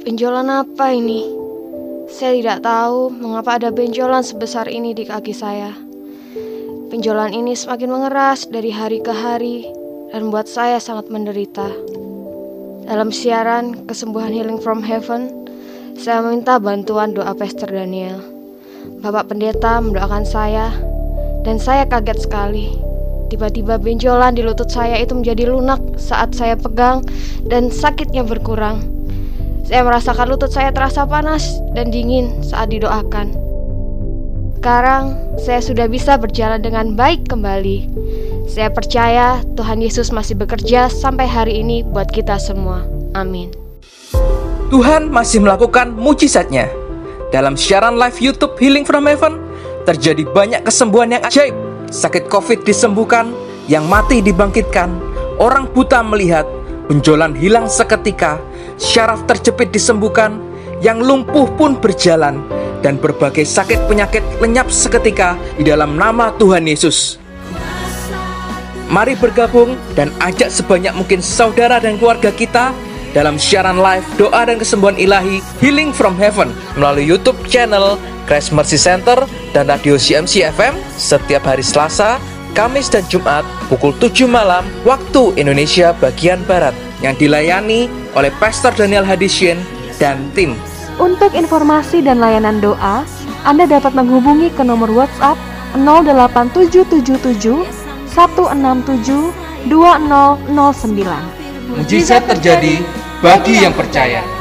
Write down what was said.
Benjolan apa ini? Saya tidak tahu mengapa ada benjolan sebesar ini di kaki saya. Benjolan ini semakin mengeras dari hari ke hari dan membuat saya sangat menderita. Dalam siaran Kesembuhan Healing from Heaven, saya meminta bantuan doa Pastor Daniel. Bapak pendeta mendoakan saya dan saya kaget sekali. Tiba-tiba benjolan di lutut saya itu menjadi lunak saat saya pegang dan sakitnya berkurang. Saya merasakan lutut saya terasa panas dan dingin saat didoakan. Sekarang saya sudah bisa berjalan dengan baik kembali. Saya percaya Tuhan Yesus masih bekerja sampai hari ini buat kita semua. Amin. Tuhan masih melakukan mujizatnya. Dalam siaran live YouTube Healing from Heaven, terjadi banyak kesembuhan yang ajaib. Sakit COVID disembuhkan, yang mati dibangkitkan, orang buta melihat, benjolan hilang seketika, syaraf terjepit disembuhkan, yang lumpuh pun berjalan, dan berbagai sakit penyakit lenyap seketika di dalam nama Tuhan Yesus. Mari bergabung dan ajak sebanyak mungkin saudara dan keluarga kita dalam siaran live doa dan kesembuhan ilahi Healing from Heaven melalui YouTube channel Christ Mercy Center dan Radio CMC FM setiap hari Selasa, Kamis dan Jumat pukul 7 malam waktu Indonesia bagian Barat yang dilayani oleh Pastor Daniel Hadisien dan tim. Untuk informasi dan layanan doa, Anda dapat menghubungi ke nomor WhatsApp 08777 167 2009. Mujizat terjadi bagi yang percaya.